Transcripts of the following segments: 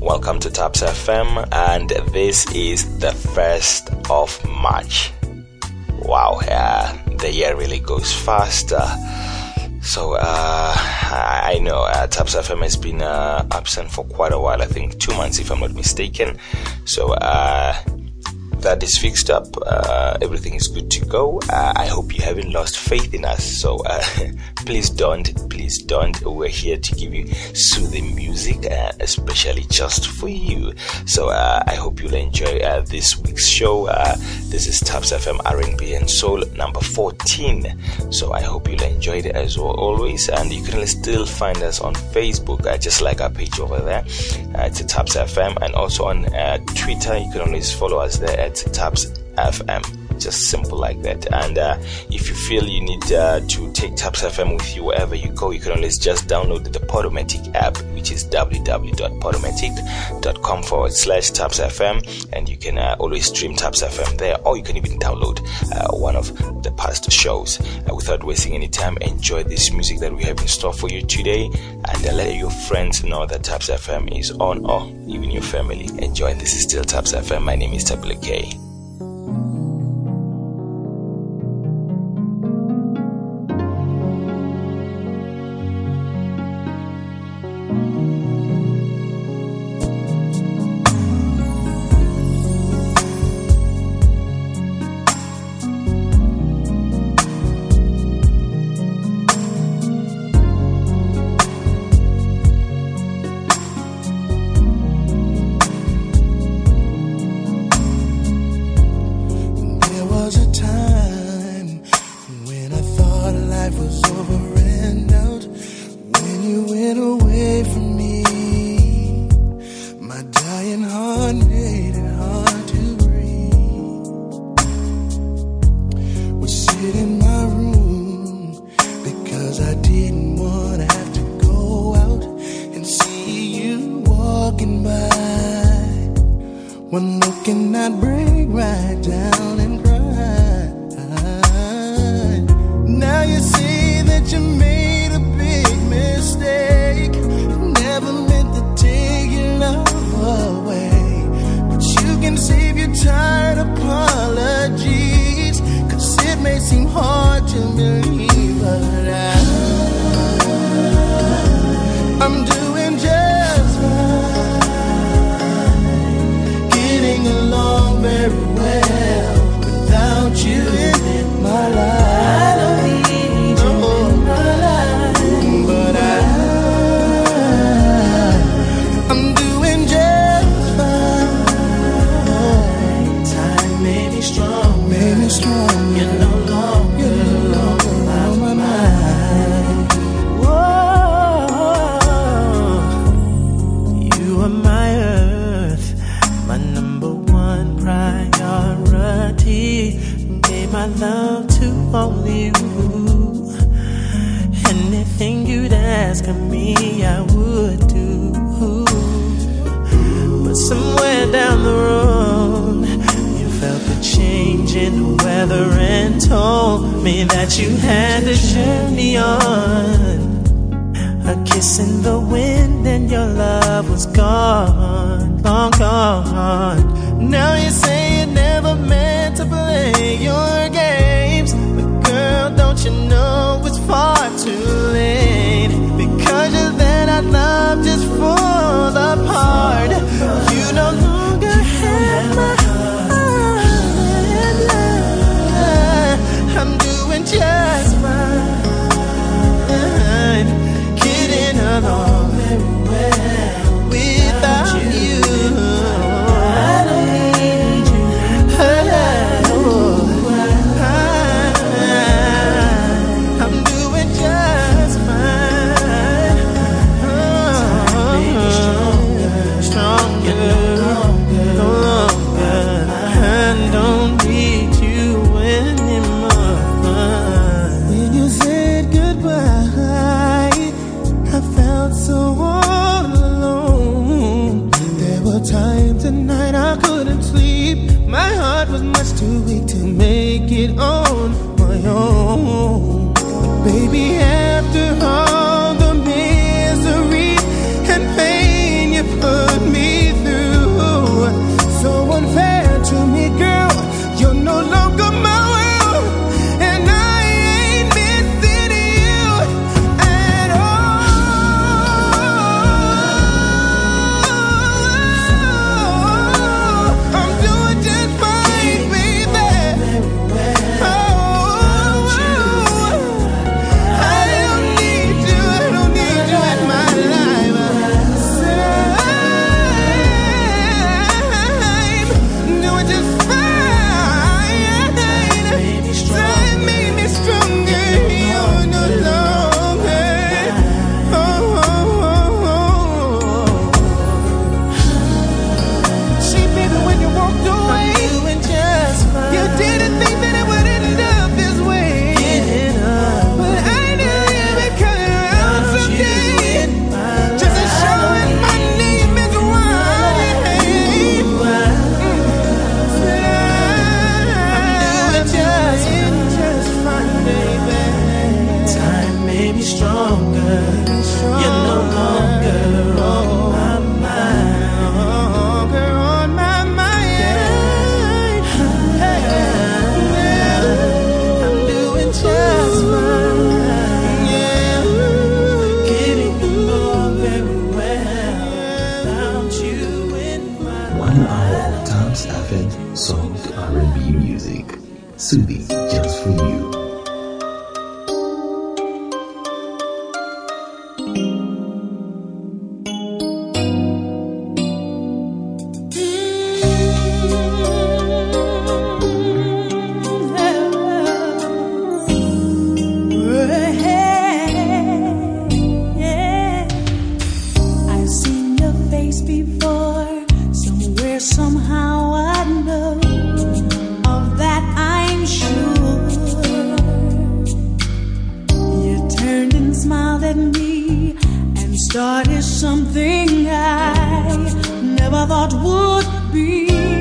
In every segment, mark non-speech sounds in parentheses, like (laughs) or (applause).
Welcome to Thaps FM, and this is the first of March. Wow, uh, the year really goes fast. So uh, I know uh, FM has been uh, absent for quite a while. I think two months, if I'm not mistaken. So uh, that is fixed up. Uh, everything is good to go. Uh, I hope you haven't lost faith in us. So uh, (laughs) please don't, please don't. We're here to give you soothing music, uh, especially just for you. So uh, I hope you'll enjoy uh, this week's show. this is Thaps FM R&B and Soul number 14. So I hope you'll enjoy it as well always. And you can still find us on Facebook, just like our page over there. it's Thaps FM, and also on Twitter. You can always follow us there at Thaps FM. Just simple like that. And uh, if you feel you need uh, to take Thaps FM with you wherever you go, you can always just download the Podomatic app, which is www.podomatic.com forward slash Thaps FM. And you can uh, always stream Thaps FM there, or you can even download uh, one of the past shows. Uh, without wasting any time, enjoy this music that we have in store for you today. And uh, let your friends know that Thaps FM is on, or even your family. Enjoy. This is still Thaps FM. My name is Thapelo Kay. I would do. But somewhere down the road, you felt the change in the weather and told me that you had a journey on. A kiss in the wind and your love was gone, long gone. Now you say God is something I never thought would be.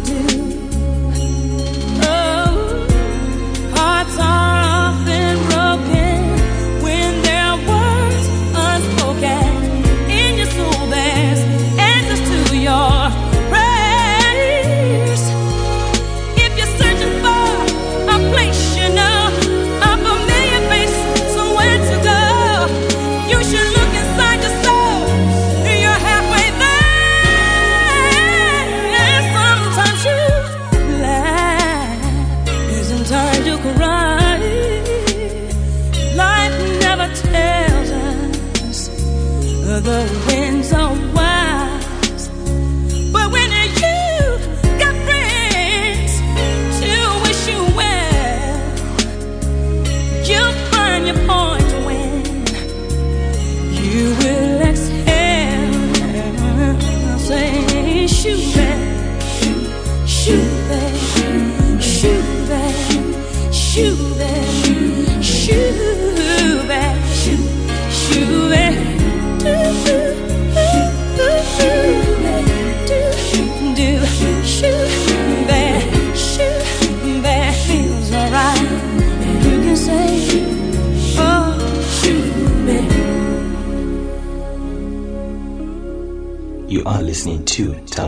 do.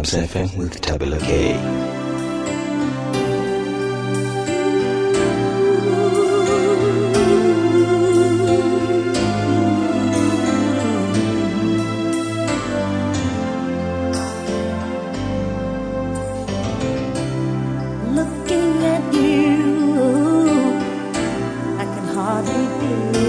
FM with Thapelo Kay. Looking at you, I can hardly believe.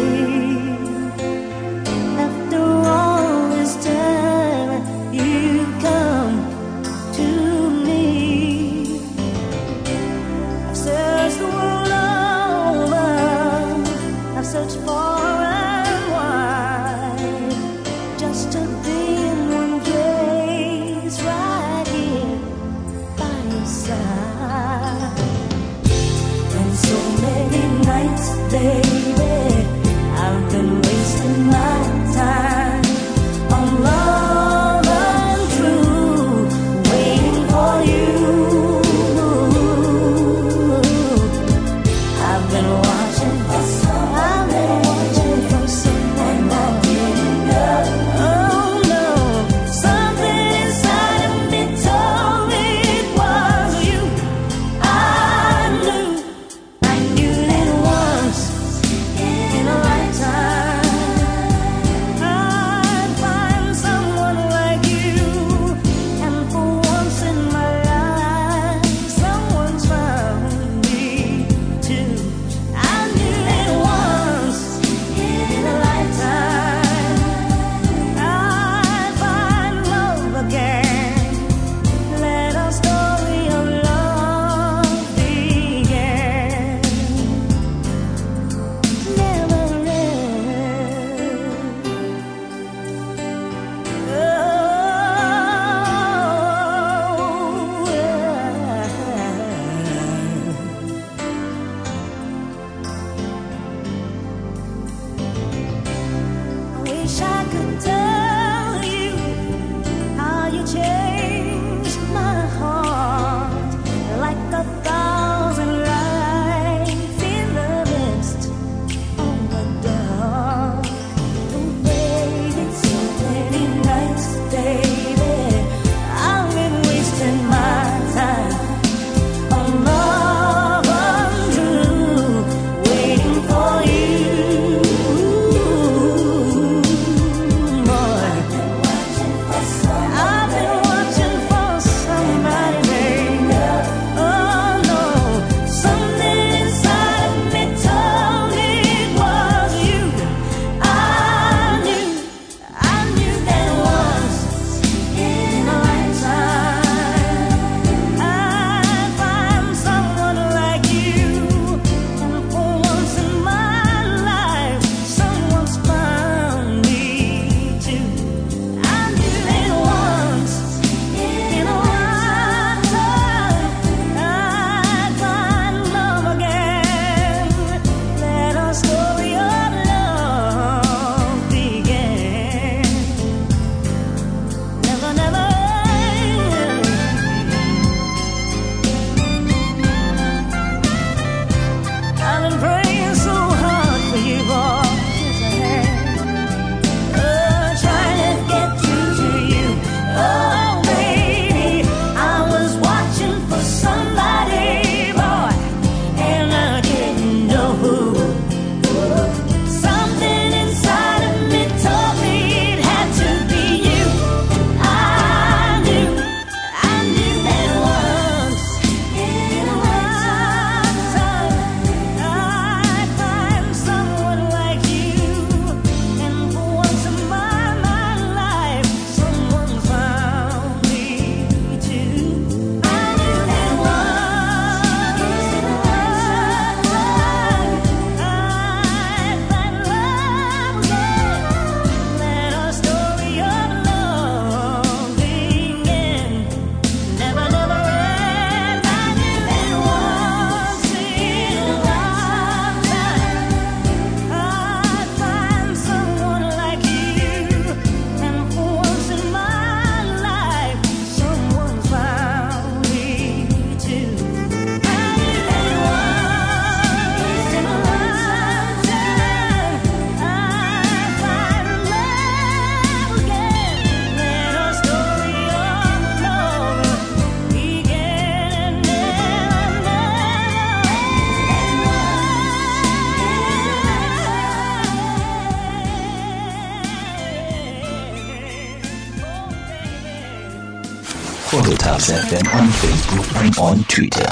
FM on Facebook and on Twitter.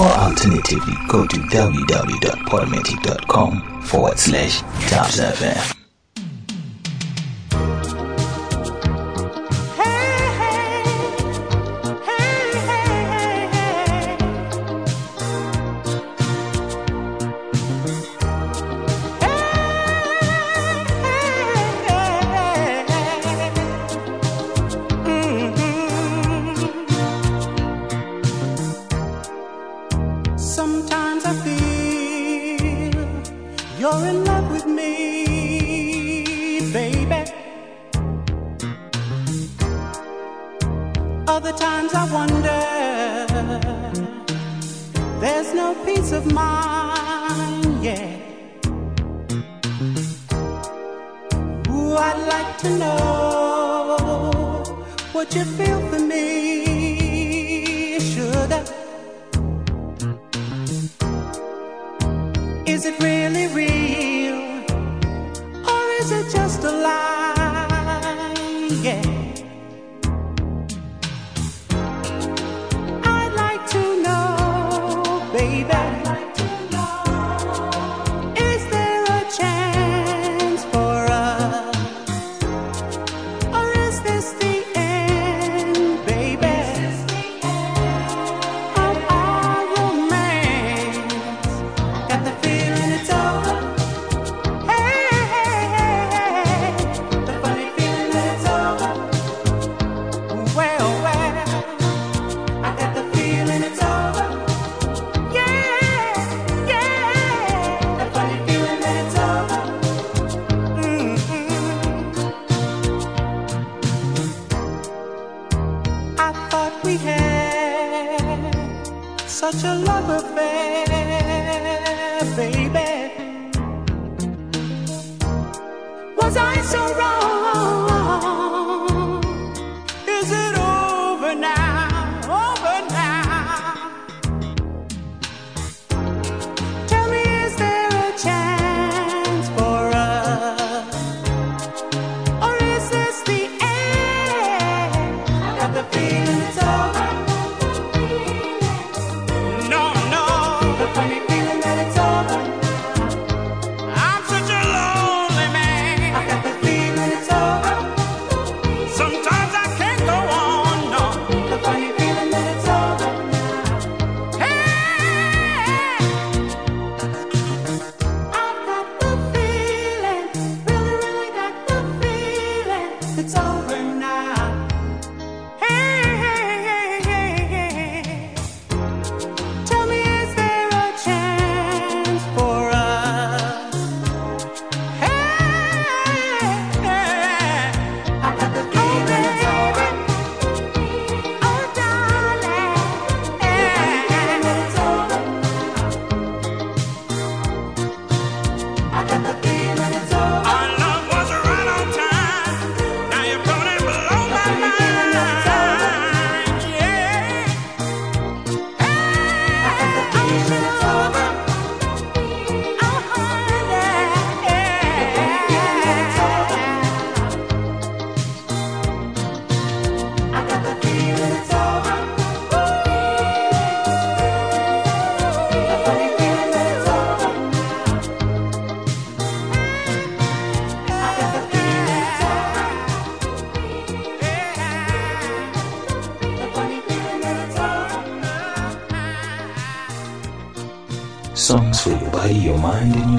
Or alternatively, go to www.podmatic.com forward slash ThapsFM. Other times I wonder, there's no peace of mind yet. Ooh, I'd like to know what you feel for me.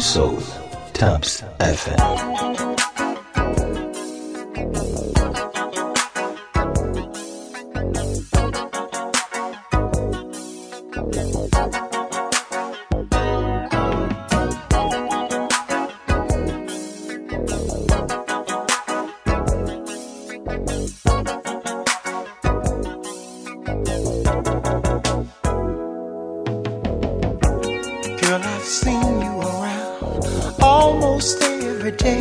so every day.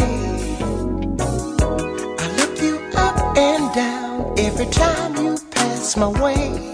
I look you up and down every time you pass my way.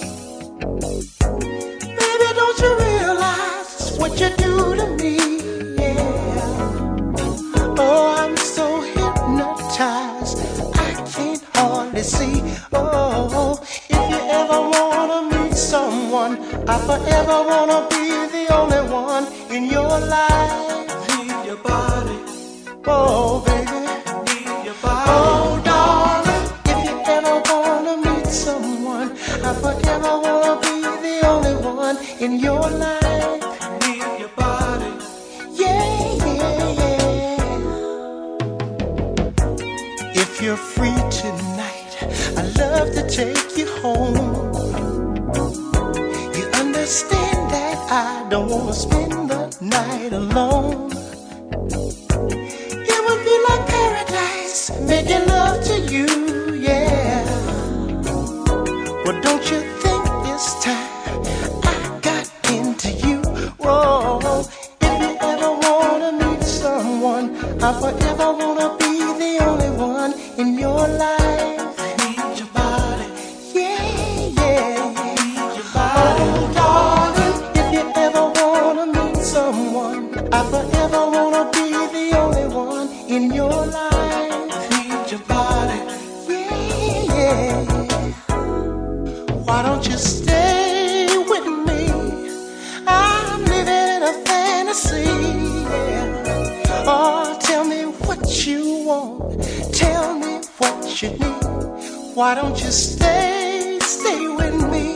Tell me what you need. Why don't you stay, stay with me?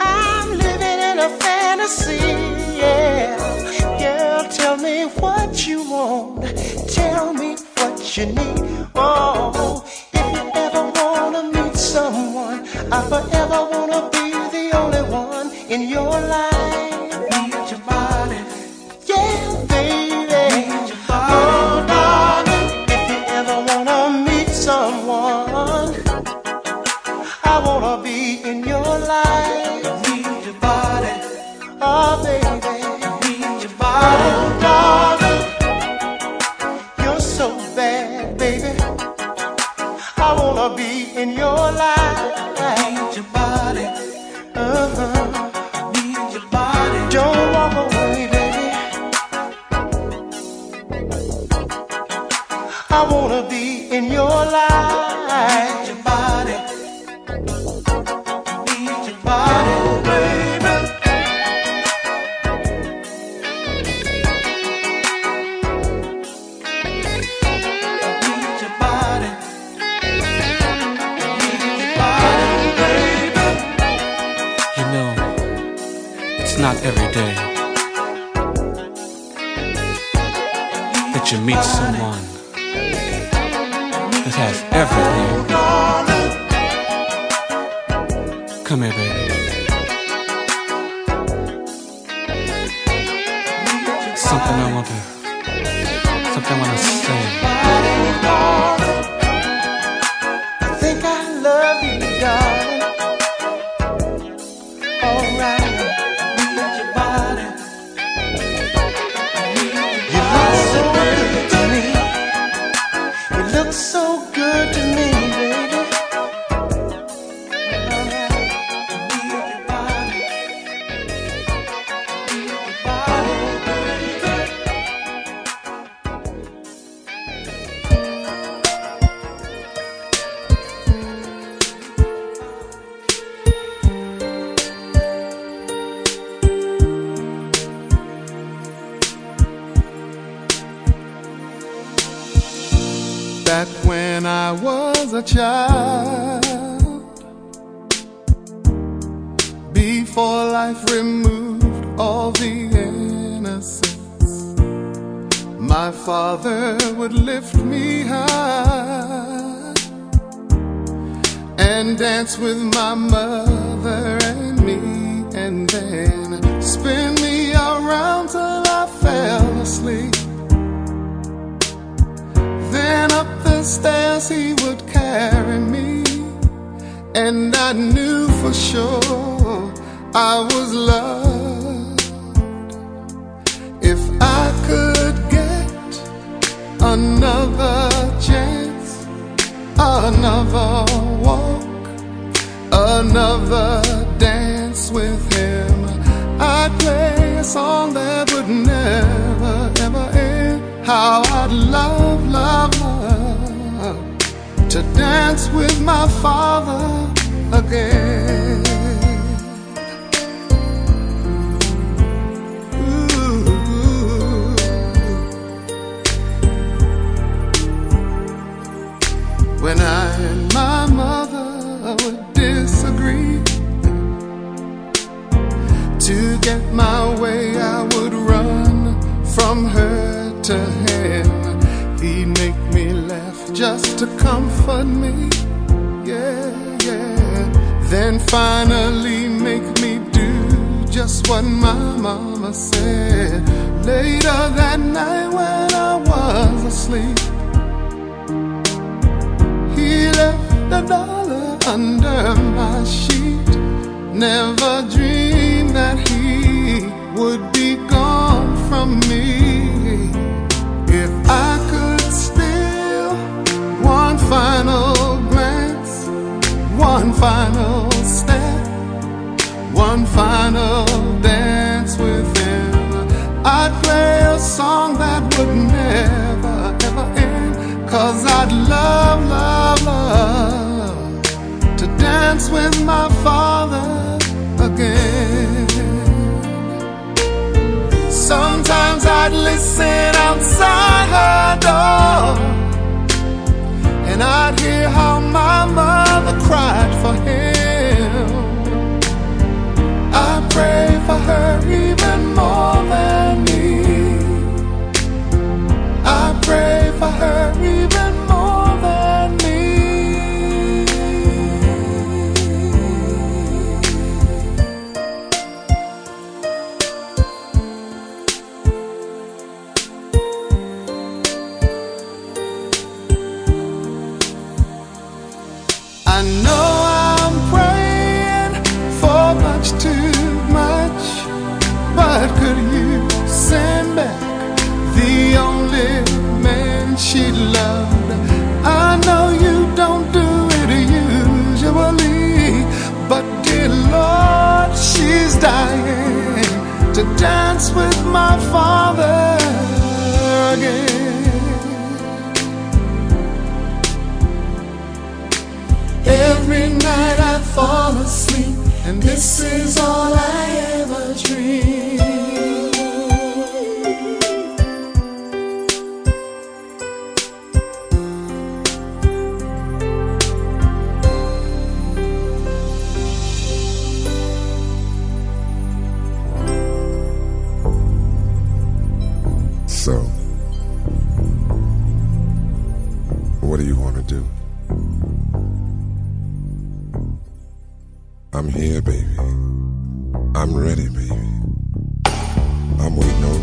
I'm living in a fantasy. Yeah, Girl, Tell me what you want. Tell me what you need. and my mother would disagree. To get my way, I would run from her to him. He'd make me laugh just to comfort me. Yeah, yeah. Then finally make me do just what my mama said. Later that night when I was asleep. A dollar under my sheet. Never dreamed that he would be gone from me. If I could steal one final glance, one final step, one final dance with him, I'd play a song that would never ever end. Cause I'd love, love, love dance with my father again. Sometimes I'd listen outside her door, and I'd hear how my mother cried for him. I pray for her even more much too much, but could you send back the only man she loved? I know you don't do it usually, but dear Lord, she's dying to dance with my father again. Every night I fall asleep, and this is all I ever dream. So, what do you want to do? I'm here, baby. I'm ready, baby. I'm waiting on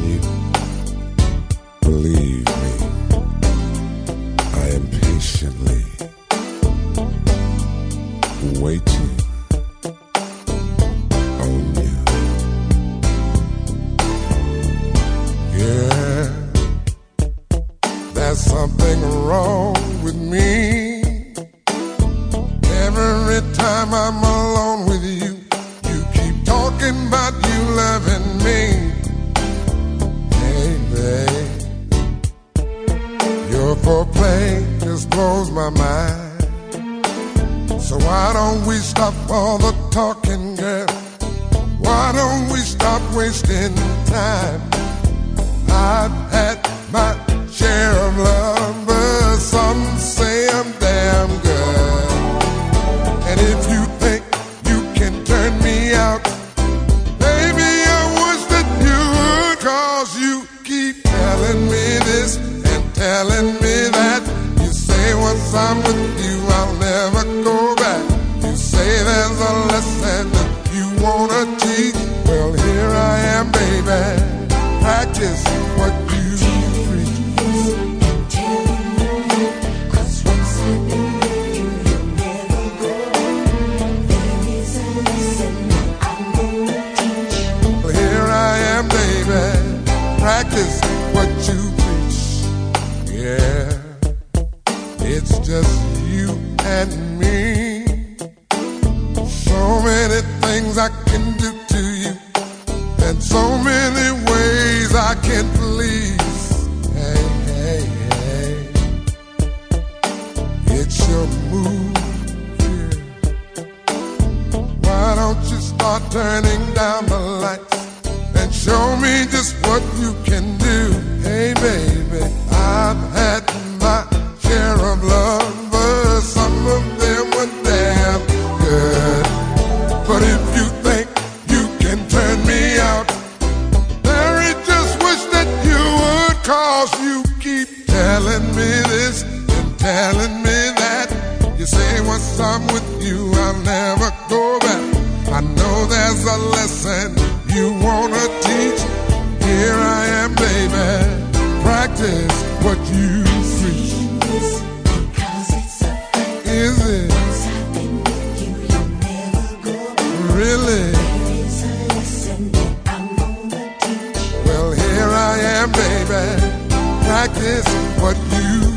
Practice what you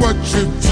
what you preach.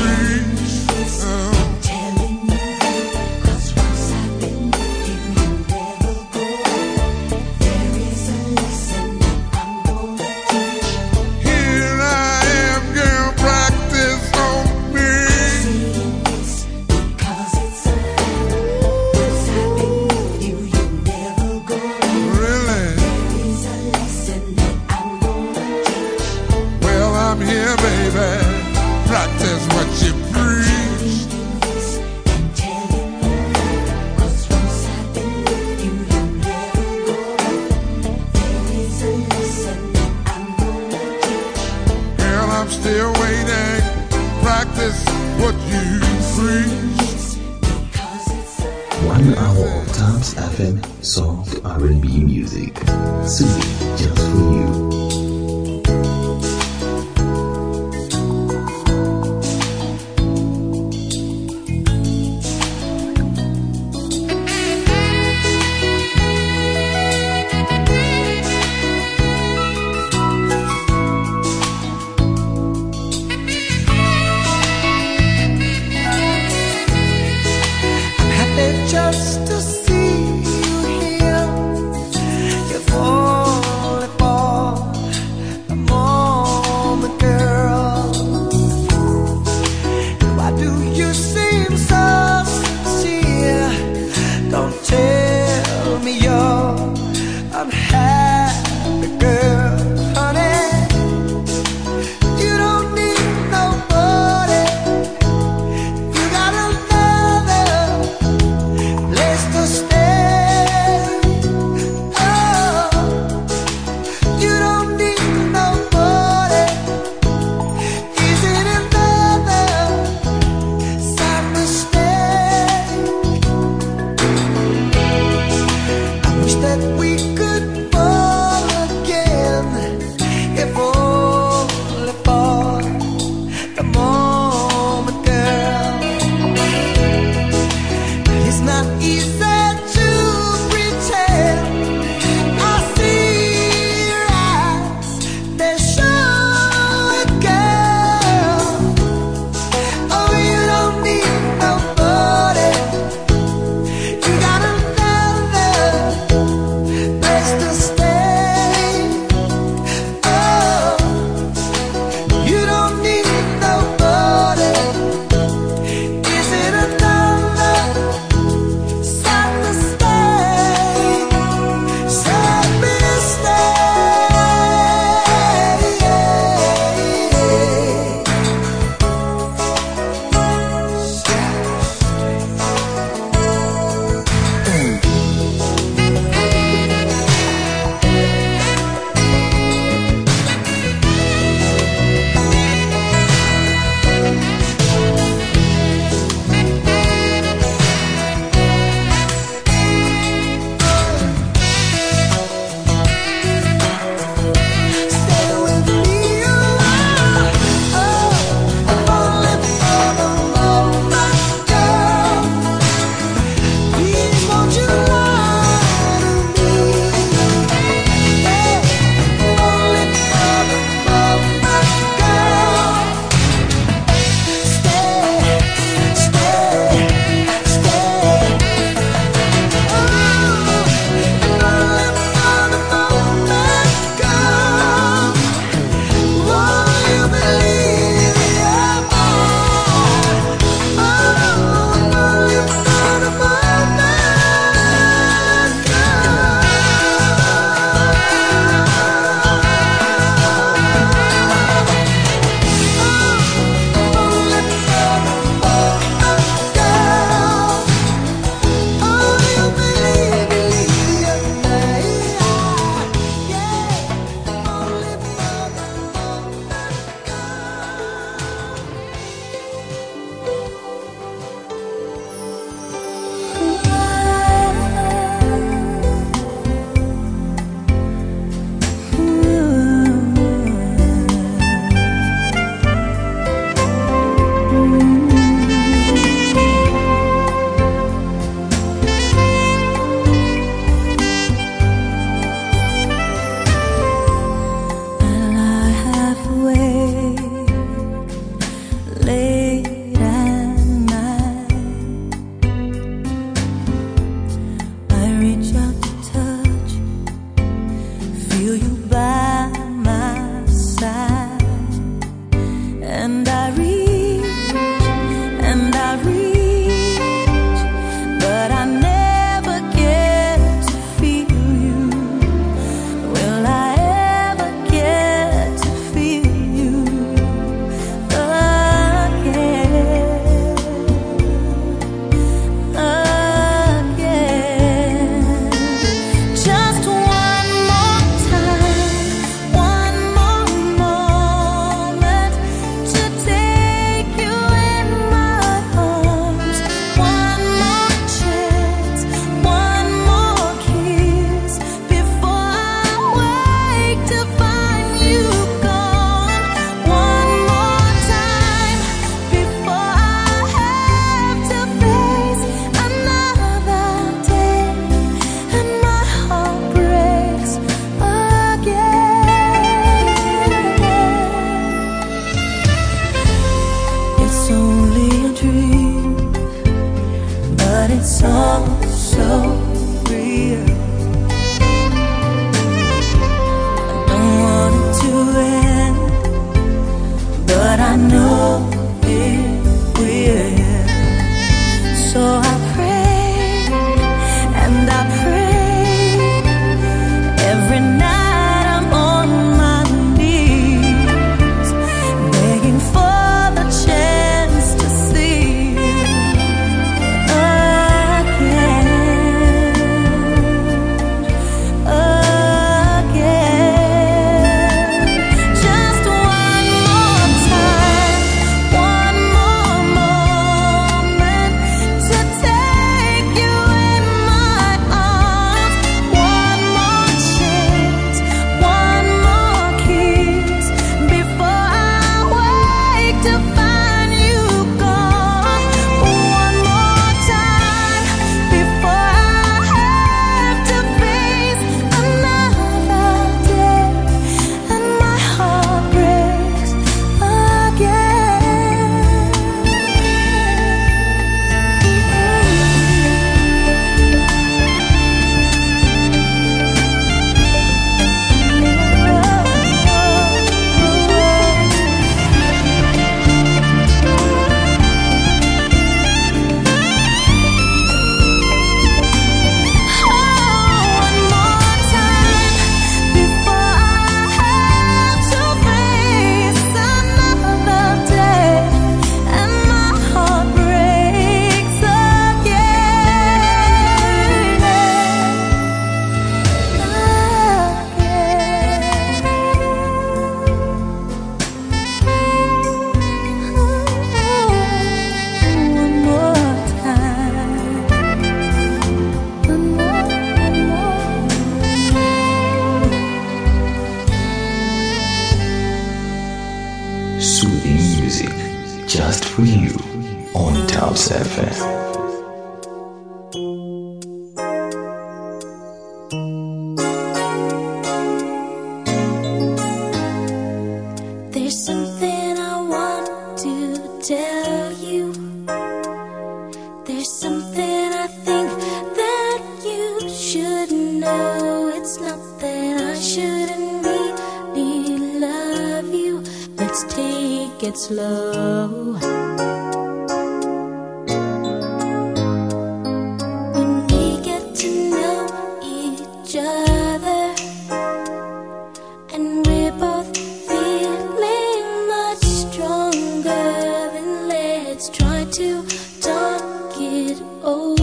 you don't get old.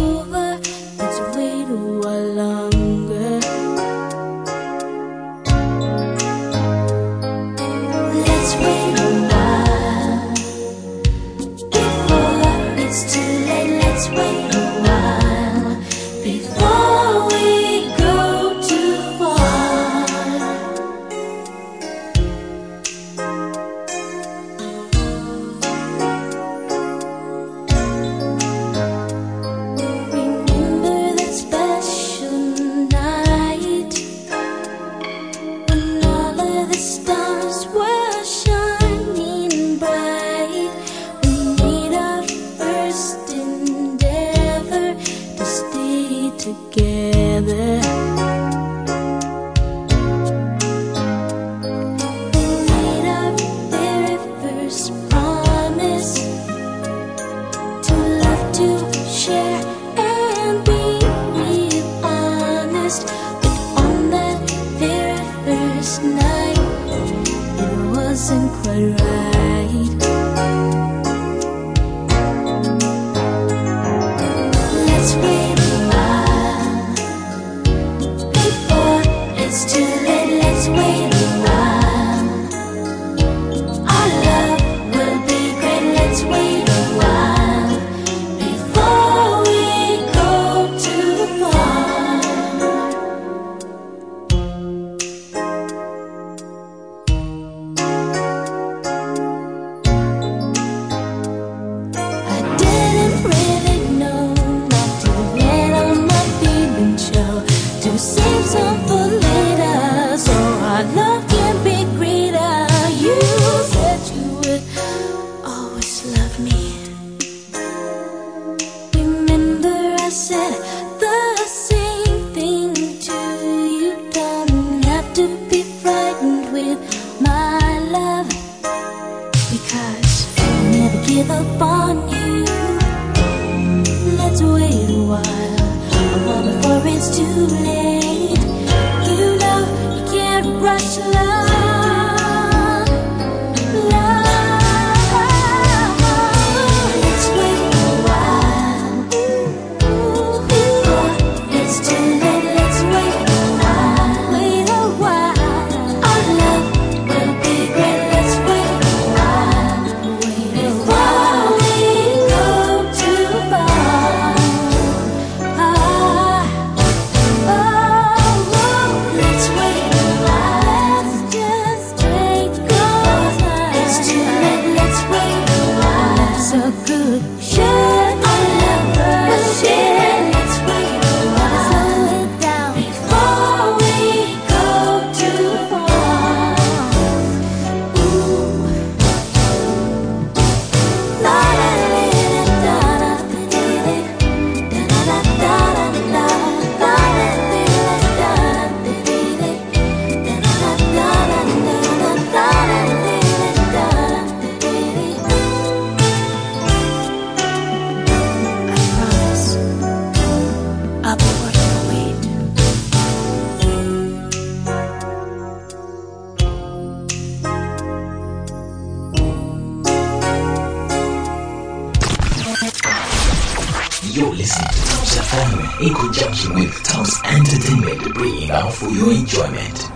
You're listening to Thaps FM, in conjunction with Thaps Entertainment, bringing out for your enjoyment.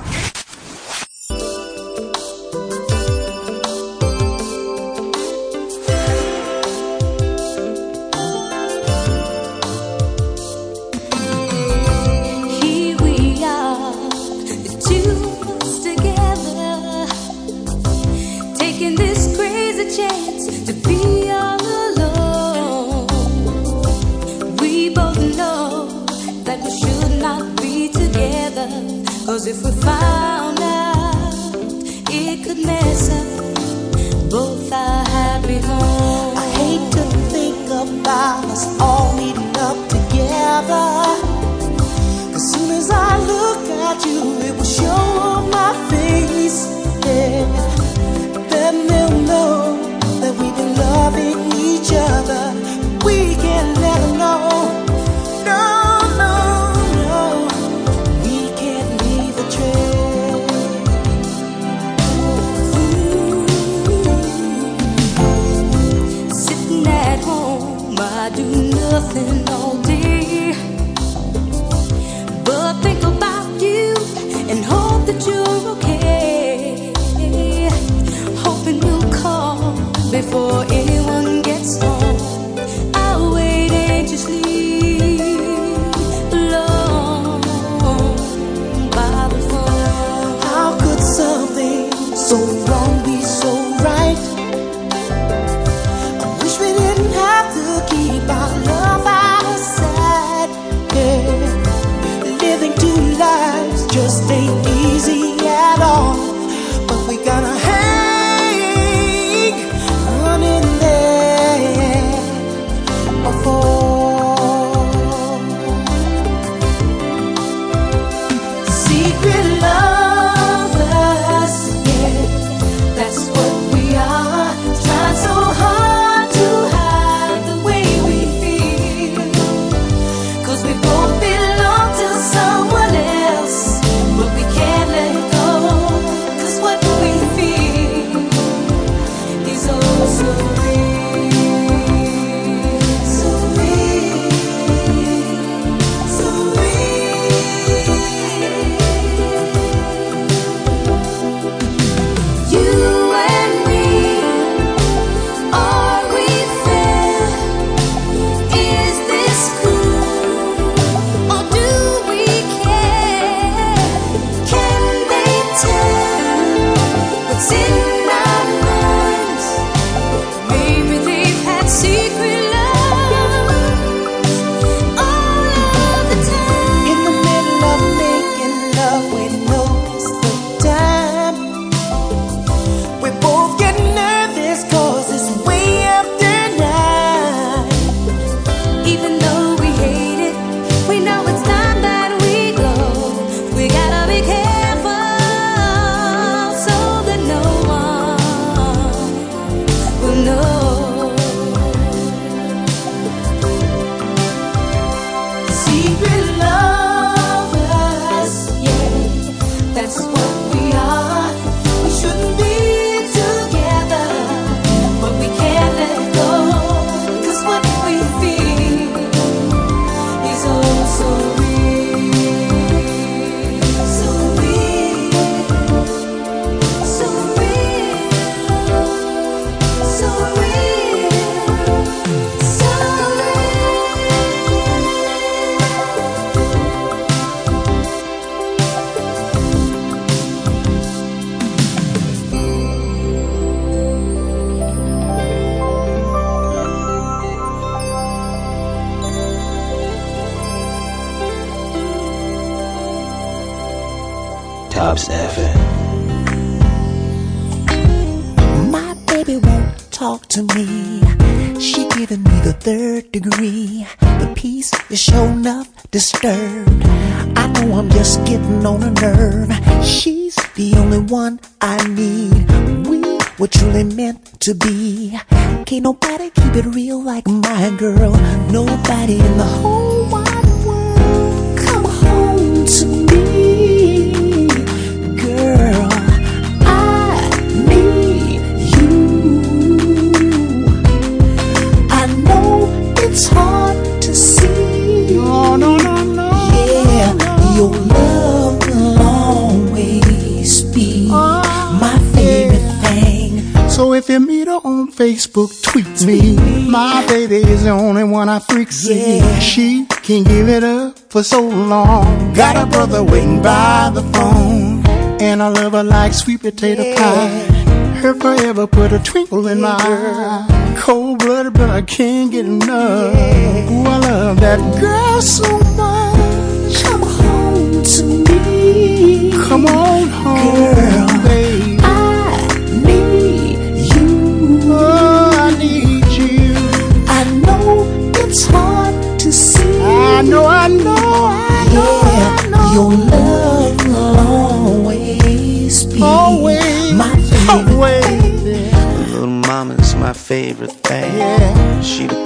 disturbed. I know I'm just getting on a nerve. She's the only one I need. We were truly meant to be. Can't nobody keep it real like my girl. Nobody in the whole wide world. Come home to me, girl. I need you. I know it's hard. if you meet her on Facebook, tweet me. My baby is the only one I freak see. Yeah. She can't give it up for so long. Got a brother waiting by the phone. And I love her like sweet potato yeah. pie. Her forever put a twinkle in yeah, my eye. Cold blooded, but I can't get enough. Yeah. Ooh, I love that girl so much. Come home to me. Come on home.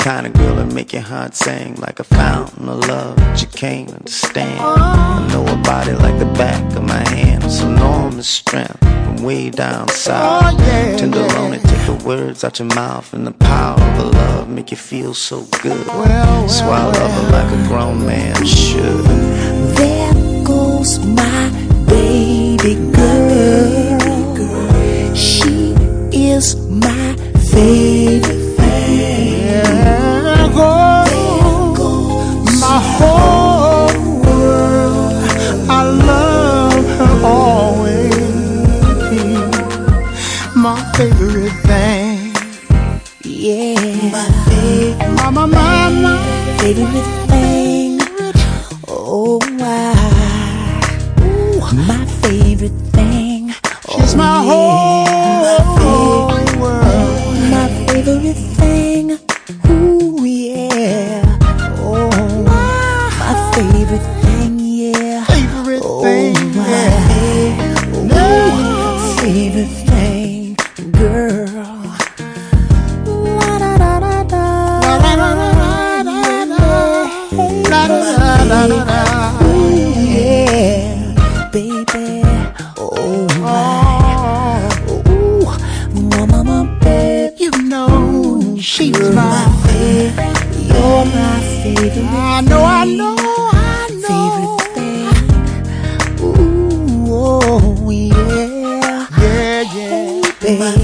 Kind of girl that make your heart sing like a fountain of love that you can't understand. I know her body like the back of my hand. It's enormous strength from way down south. Oh, Tenderoni, take the words out your mouth and the power of love make you feel so good. So I love her like a grown man should. There goes my baby girl. She is my my whole world. I love her always. My favorite thing. Yeah, my favorite, My, my, my, my. favorite thing. Oh, why? Ooh, my favorite thing. She's my oh, whole favorite. I know, I know, I know. Favorite thing. Ooh, oh yeah, Yeah, yeah. baby.